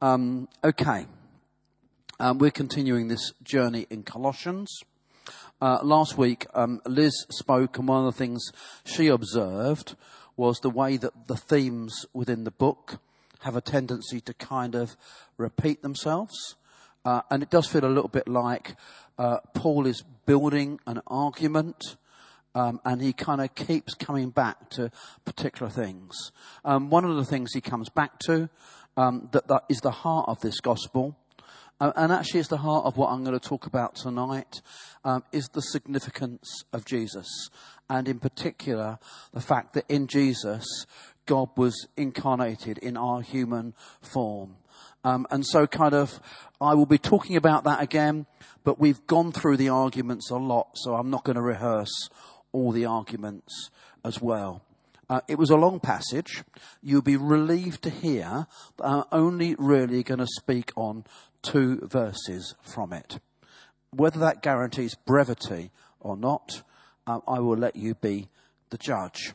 Um, okay. Um, we're continuing this journey in Colossians. Uh, last week, um, Liz spoke, and one of the things she observed was the way that the themes within the book have a tendency to kind of repeat themselves. Uh, and it does feel a little bit like uh, Paul is building an argument. Um, and he kind of keeps coming back to particular things. Um, one of the things he comes back to um, that, that is the heart of this gospel, uh, and actually it's the heart of what I'm going to talk about tonight, um, is the significance of Jesus, and in particular the fact that in Jesus God was incarnated in our human form. Um, and so, kind of, I will be talking about that again, but we've gone through the arguments a lot, so I'm not going to rehearse all the arguments as well. Uh, it was a long passage. You'll be relieved to hear that I'm only really going to speak on two verses from it. Whether that guarantees brevity or not, uh, I will let you be the judge.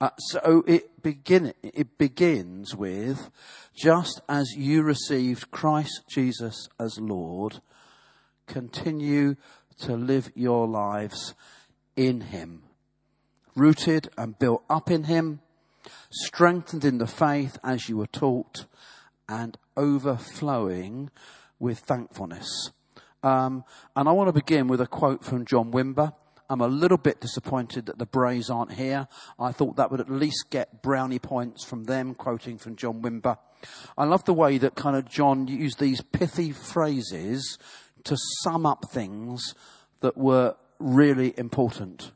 Uh, so it, begin, it begins with, just as you received Christ Jesus as Lord, continue to live your lives in Him, rooted and built up in Him, strengthened in the faith as you were taught, and overflowing with thankfulness. Um, and I want to begin with a quote from John Wimber. I'm a little bit disappointed that the Brays aren't here. I thought that would at least get brownie points from them, quoting from John Wimber. I love the way that kind of John used these pithy phrases to sum up things that were really important.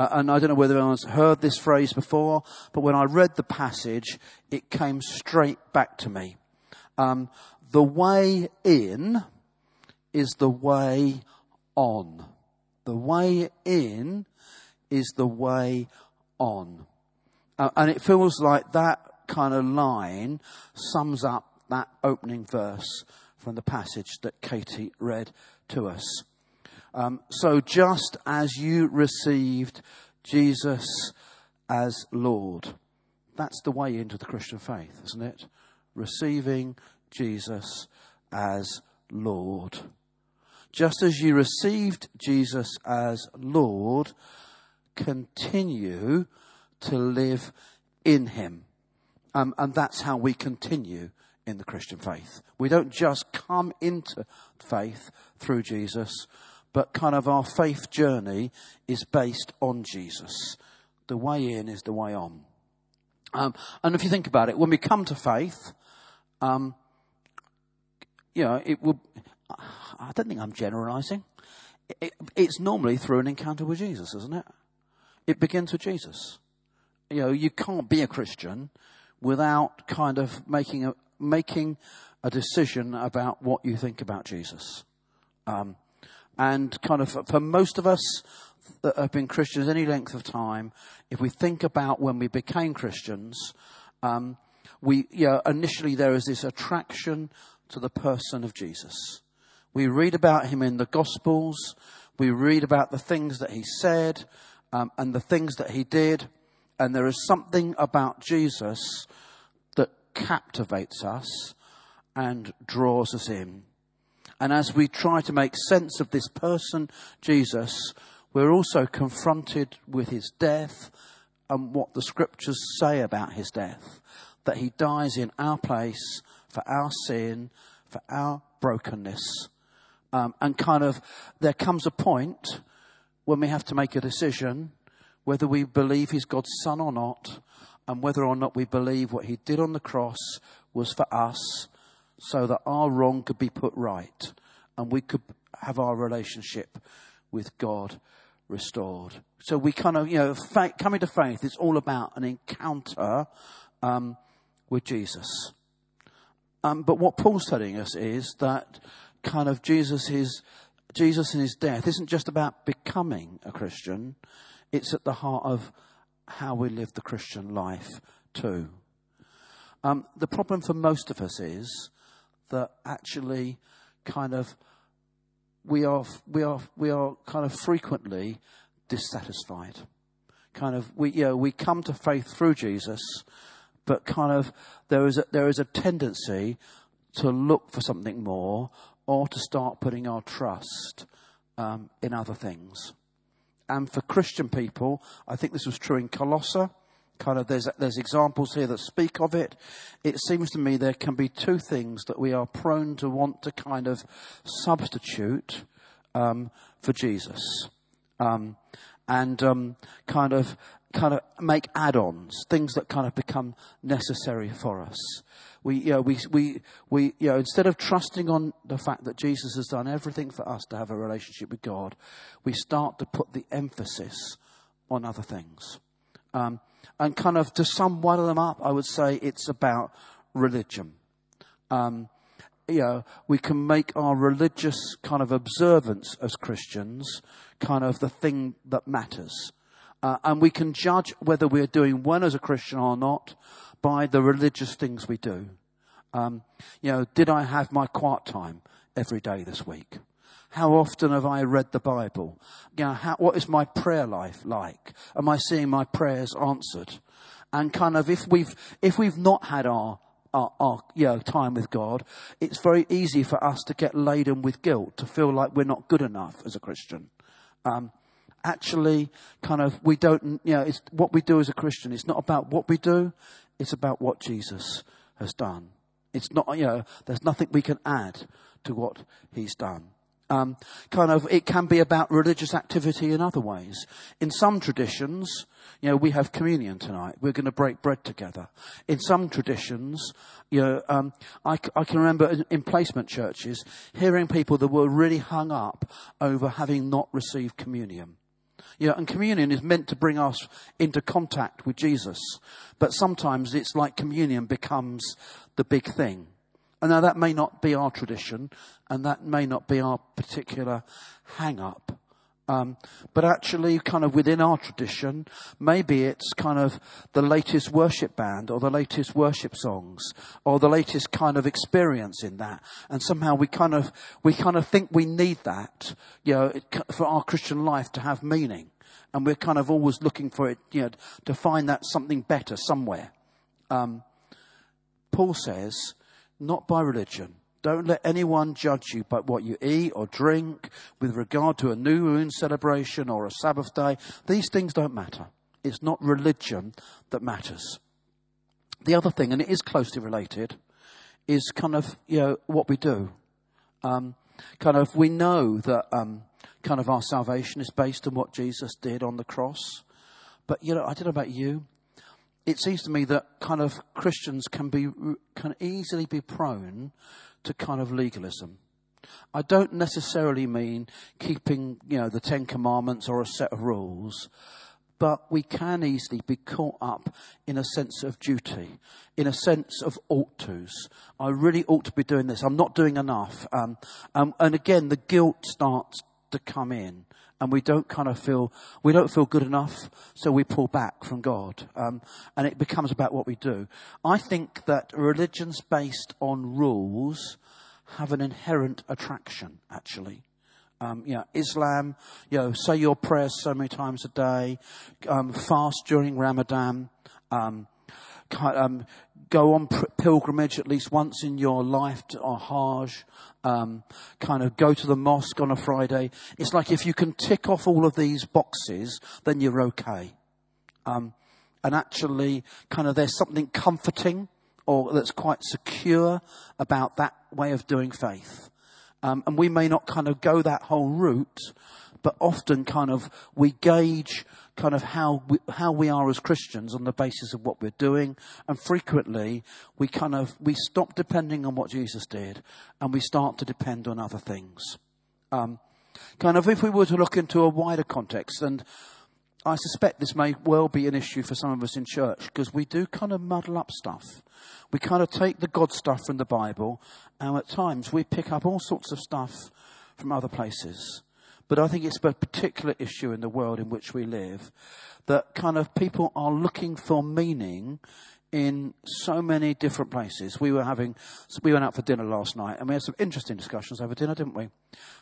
Uh, and I don't know whether anyone's heard this phrase before, but when I read the passage, it came straight back to me. Um, the way in is the way on. The way in is the way on. Uh, and it feels like that kind of line sums up that opening verse from the passage that Katie read to us. Um, so just as you received Jesus as Lord, that's the way into the Christian faith, isn't it? Receiving Jesus as Lord. Just as you received Jesus as Lord, continue to live in Him. Um, and that's how we continue in the Christian faith. We don't just come into faith through Jesus, but kind of our faith journey is based on Jesus. The way in is the way on. Um, and if you think about it, when we come to faith, um, you know, it will, I don't think I'm generalizing. It, it's normally through an encounter with Jesus, isn't it? It begins with Jesus. You know, you can't be a Christian without kind of making a, making a decision about what you think about Jesus. Um, and kind of for most of us that have been Christians any length of time, if we think about when we became Christians, um, we, initially there is this attraction to the person of Jesus. We read about him in the Gospels. We read about the things that he said um, and the things that he did. And there is something about Jesus that captivates us and draws us in. And as we try to make sense of this person, Jesus, we're also confronted with his death and what the scriptures say about his death. That he dies in our place for our sin, for our brokenness, um, and kind of there comes a point when we have to make a decision whether we believe he's God's son or not, and whether or not we believe what he did on the cross was for us so that our wrong could be put right and we could have our relationship with God restored. So we kind of, you know, faith, coming to faith is all about an encounter um, with Jesus. Um, but what Paul's telling us is that kind of Jesus is Jesus and his death isn't just about becoming a Christian, it's at the heart of how we live the Christian life too. Um, the problem for most of us is that actually kind of we are we are we are kind of frequently dissatisfied. Kind of we you know we come to faith through Jesus, but kind of there is a, there is a tendency to look for something more or to start putting our trust um, in other things. And for Christian people, I think this was true in Colossae. Kind of, there's, there's examples here that speak of it. It seems to me there can be two things that we are prone to want to kind of substitute um, for Jesus. Um, and um, kind of kind of make add-ons, things that kind of become necessary for us. We, you know, we, we, we, you know, instead of trusting on the fact that Jesus has done everything for us to have a relationship with God, we start to put the emphasis on other things. Um, and kind of to sum one of them up, I would say it's about religion. Um, you know, we can make our religious kind of observance as Christians kind of the thing that matters. Uh, and we can judge whether we're doing well as a Christian or not by the religious things we do. Um, you know, did I have my quiet time every day this week? How often have I read the Bible? You know, how, what is my prayer life like? Am I seeing my prayers answered? And kind of if we've, if we've not had our, our, our you know, time with God, it's very easy for us to get laden with guilt, to feel like we're not good enough as a Christian. Um, actually, kind of, we don't, you know, it's what we do as a Christian. It's not about what we do. It's about what Jesus has done. It's not, you know, there's nothing we can add to what he's done. Um, kind of, it can be about religious activity in other ways. In some traditions, you know, we have communion tonight. We're going to break bread together. In some traditions, you know, um, I, I, can remember in, in placement churches hearing people that were really hung up over having not received communion. You know, and communion is meant to bring us into contact with Jesus. But sometimes it's like communion becomes the big thing. And now that may not be our tradition, and that may not be our particular hang up. Um, but actually, kind of within our tradition, maybe it's kind of the latest worship band or the latest worship songs or the latest kind of experience in that. And somehow we kind of, we kind of think we need that, you know, for our Christian life to have meaning. And we're kind of always looking for it, you know, to find that something better somewhere. Um, Paul says, not by religion. Don't let anyone judge you by what you eat or drink with regard to a new moon celebration or a Sabbath day. These things don't matter. It's not religion that matters. The other thing, and it is closely related, is kind of, you know, what we do. Um, kind of, we know that um, kind of our salvation is based on what Jesus did on the cross. But, you know, I don't know about you it seems to me that kind of Christians can be can easily be prone to kind of legalism. I don't necessarily mean keeping, you know, the Ten Commandments or a set of rules, but we can easily be caught up in a sense of duty, in a sense of ought tos. I really ought to be doing this. I'm not doing enough. Um, um, and again, the guilt starts to come in and we don't kind of feel we don't feel good enough, so we pull back from God, um, and it becomes about what we do. I think that religions based on rules have an inherent attraction, actually. Um, you know, Islam, you know, say your prayers so many times a day, um, fast during Ramadan, um, um, go on pilgrimage at least once in your life to a Hajj, um, kind of go to the mosque on a Friday. It's like if you can tick off all of these boxes, then you're okay. Um, and actually, kind of, there's something comforting or that's quite secure about that way of doing faith. Um, and we may not kind of go that whole route, but often kind of we gauge kind of how we, how we are as Christians on the basis of what we're doing. And frequently we kind of, we stop depending on what Jesus did and we start to depend on other things. Um, kind of if we were to look into a wider context and I suspect this may well be an issue for some of us in church because we do kind of muddle up stuff. We kind of take the God stuff from the Bible and at times we pick up all sorts of stuff from other places. But I think it's a particular issue in the world in which we live that kind of people are looking for meaning in so many different places. We were having, we went out for dinner last night and we had some interesting discussions over dinner, didn't we?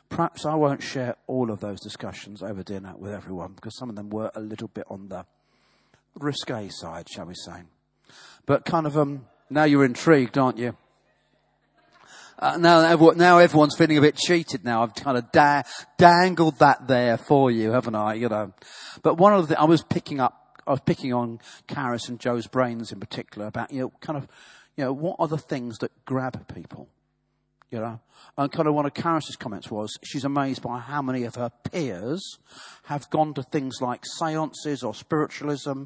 Perhaps I won't share all of those discussions over dinner with everyone because some of them were a little bit on the risque side, shall we say. But kind of, um, now you're intrigued, aren't you? Uh, now, now everyone's feeling a bit cheated now. I've kind of da- dangled that there for you, haven't I? You know. But one of the, I was picking up, I was picking on Karis and Joe's brains in particular about, you know, kind of, you know, what are the things that grab people? You know, and kind of one of Karis's comments was she's amazed by how many of her peers have gone to things like seances or spiritualism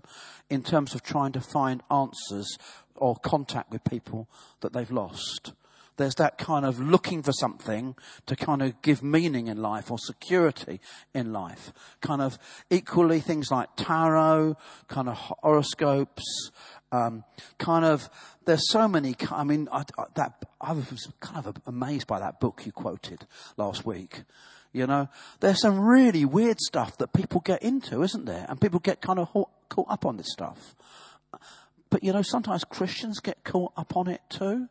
in terms of trying to find answers or contact with people that they've lost. There's that kind of looking for something to kind of give meaning in life or security in life. Kind of equally things like tarot, kind of horoscopes, um, kind of, there's so many, I mean, I, I, that, I was kind of amazed by that book you quoted last week. You know, there's some really weird stuff that people get into, isn't there? And people get kind of caught up on this stuff. But you know, sometimes Christians get caught up on it too.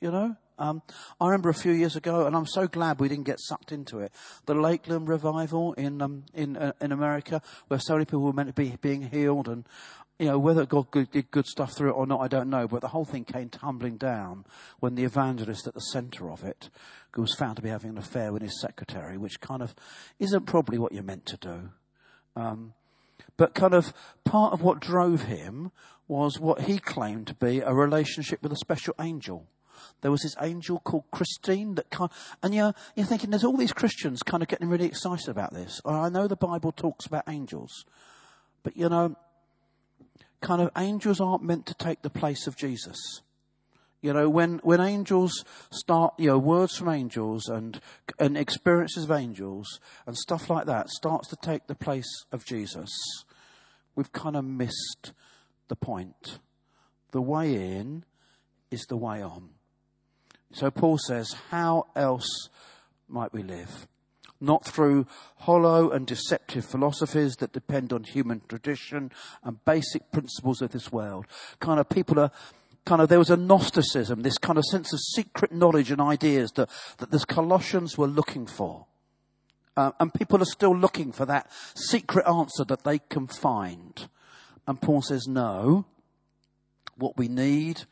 You know, um, I remember a few years ago, and I'm so glad we didn't get sucked into it. The Lakeland revival in um, in uh, in America, where so many people were meant to be being healed, and you know whether God did good stuff through it or not, I don't know. But the whole thing came tumbling down when the evangelist at the centre of it was found to be having an affair with his secretary, which kind of isn't probably what you're meant to do. Um, but kind of part of what drove him was what he claimed to be a relationship with a special angel. There was this angel called Christine that kind, and you're, you're thinking there's all these Christians kind of getting really excited about this. I know the Bible talks about angels, but you know, kind of angels aren't meant to take the place of Jesus. You know, when, when angels start, you know, words from angels and, and experiences of angels and stuff like that starts to take the place of Jesus, we've kind of missed the point. The way in is the way on. So Paul says, How else might we live? Not through hollow and deceptive philosophies that depend on human tradition and basic principles of this world. Kind of people are kind of, there was a Gnosticism, this kind of sense of secret knowledge and ideas that, that the Colossians were looking for. Uh, and people are still looking for that secret answer that they can find. And Paul says, no, what we need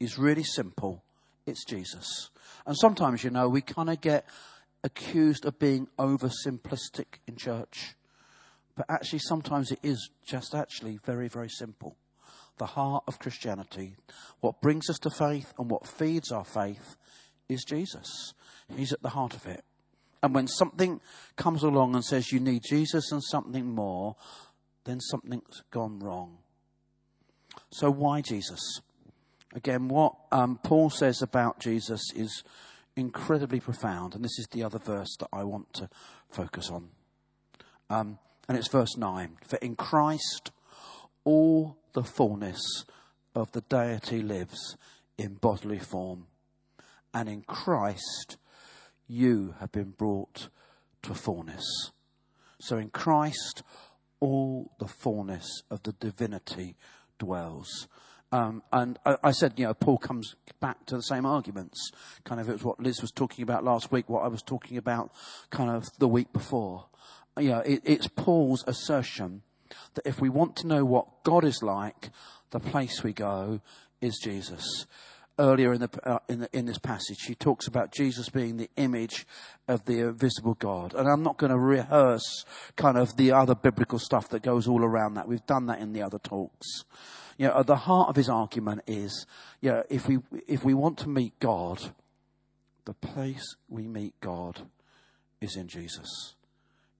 is really simple. It's Jesus. And sometimes, you know, we kind of get accused of being oversimplistic in church. But actually, sometimes it is just actually very, very simple. The heart of Christianity, what brings us to faith and what feeds our faith is Jesus. He's at the heart of it. And when something comes along and says you need Jesus and something more, then something's gone wrong. So why Jesus? Again, what um, Paul says about Jesus is incredibly profound, and this is the other verse that I want to focus on. Um, and it's verse 9. For in Christ, all the fullness of the deity lives in bodily form. And in Christ, you have been brought to fullness. So in Christ, all the fullness of the divinity dwells. Um, and I, I, said, you know, Paul comes back to the same arguments. Kind of, it was what Liz was talking about last week, what I was talking about kind of the week before. You know, it, it's Paul's assertion that if we want to know what God is like, the place we go is Jesus. Earlier in, the, uh, in, the, in this passage, he talks about Jesus being the image of the invisible God. And I'm not going to rehearse kind of the other biblical stuff that goes all around that. We've done that in the other talks. You know, at the heart of his argument is, you know, if we, if we want to meet God, the place we meet God is in Jesus.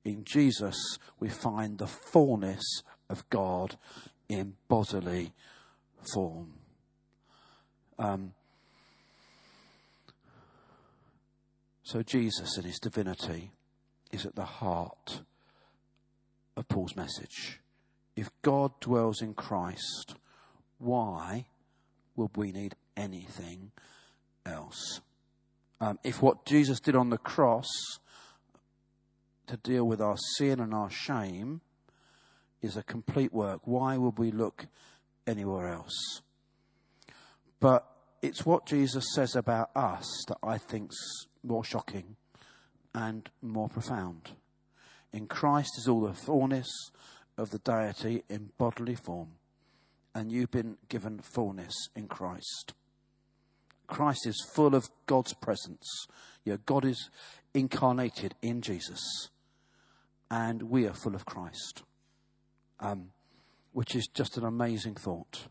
In Jesus, we find the fullness of God in bodily form. Um, so, Jesus and his divinity is at the heart of Paul's message. If God dwells in Christ, why would we need anything else? Um, if what Jesus did on the cross to deal with our sin and our shame is a complete work, why would we look anywhere else? But it's what Jesus says about us that I think's more shocking and more profound. In Christ is all the fullness of the deity in bodily form and you've been given fullness in Christ. Christ is full of God's presence. Know, God is incarnated in Jesus, and we are full of Christ, um, which is just an amazing thought.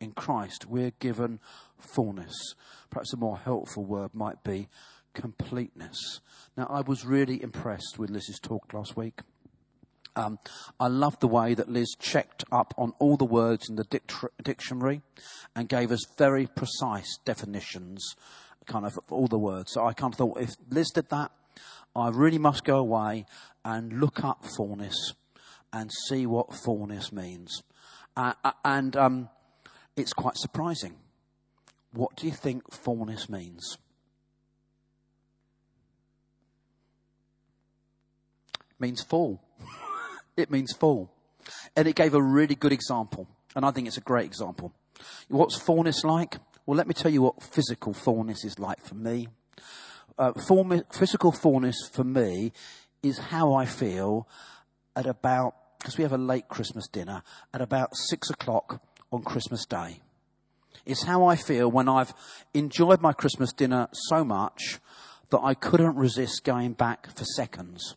In Christ, we're given fullness. Perhaps a more helpful word might be completeness. Now, I was really impressed with Liz's talk last week. Um, I love the way that Liz checked up on all the words in the dictionary and gave us very precise definitions, kind of, of all the words. So I kind of thought if Liz did that, I really must go away and look up fullness and see what fullness means. Uh, uh and um, it's quite surprising. What do you think fullness means? It means full. It means full. And it gave a really good example. And I think it's a great example. What's fullness like? Well, let me tell you what physical fullness is like for me. Uh, physical fullness for me is how I feel at about, because we have a late Christmas dinner, at about six o'clock on Christmas Day. It's how I feel when I've enjoyed my Christmas dinner so much that I couldn't resist going back for seconds.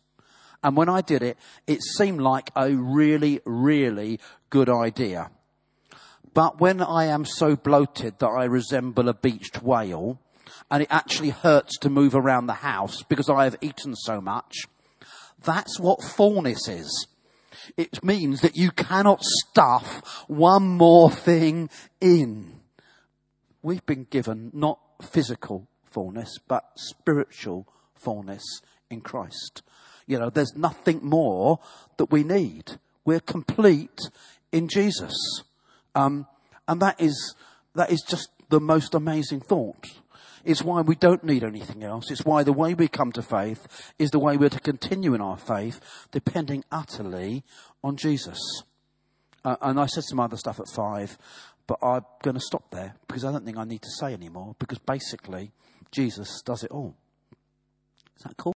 And when I did it, it seemed like a really, really good idea. But when I am so bloated that I resemble a beached whale, and it actually hurts to move around the house because I have eaten so much, that's what fullness is. It means that you cannot stuff one more thing in. We've been given not physical fullness, but spiritual fullness in Christ. You know, there's nothing more that we need. We're complete in Jesus. Um, and that is, that is just the most amazing thought. It's why we don't need anything else. It's why the way we come to faith is the way we're to continue in our faith, depending utterly on Jesus. Uh, and I said some other stuff at five, but I'm going to stop there because I don't think I need to say anymore because basically Jesus does it all. Is that cool?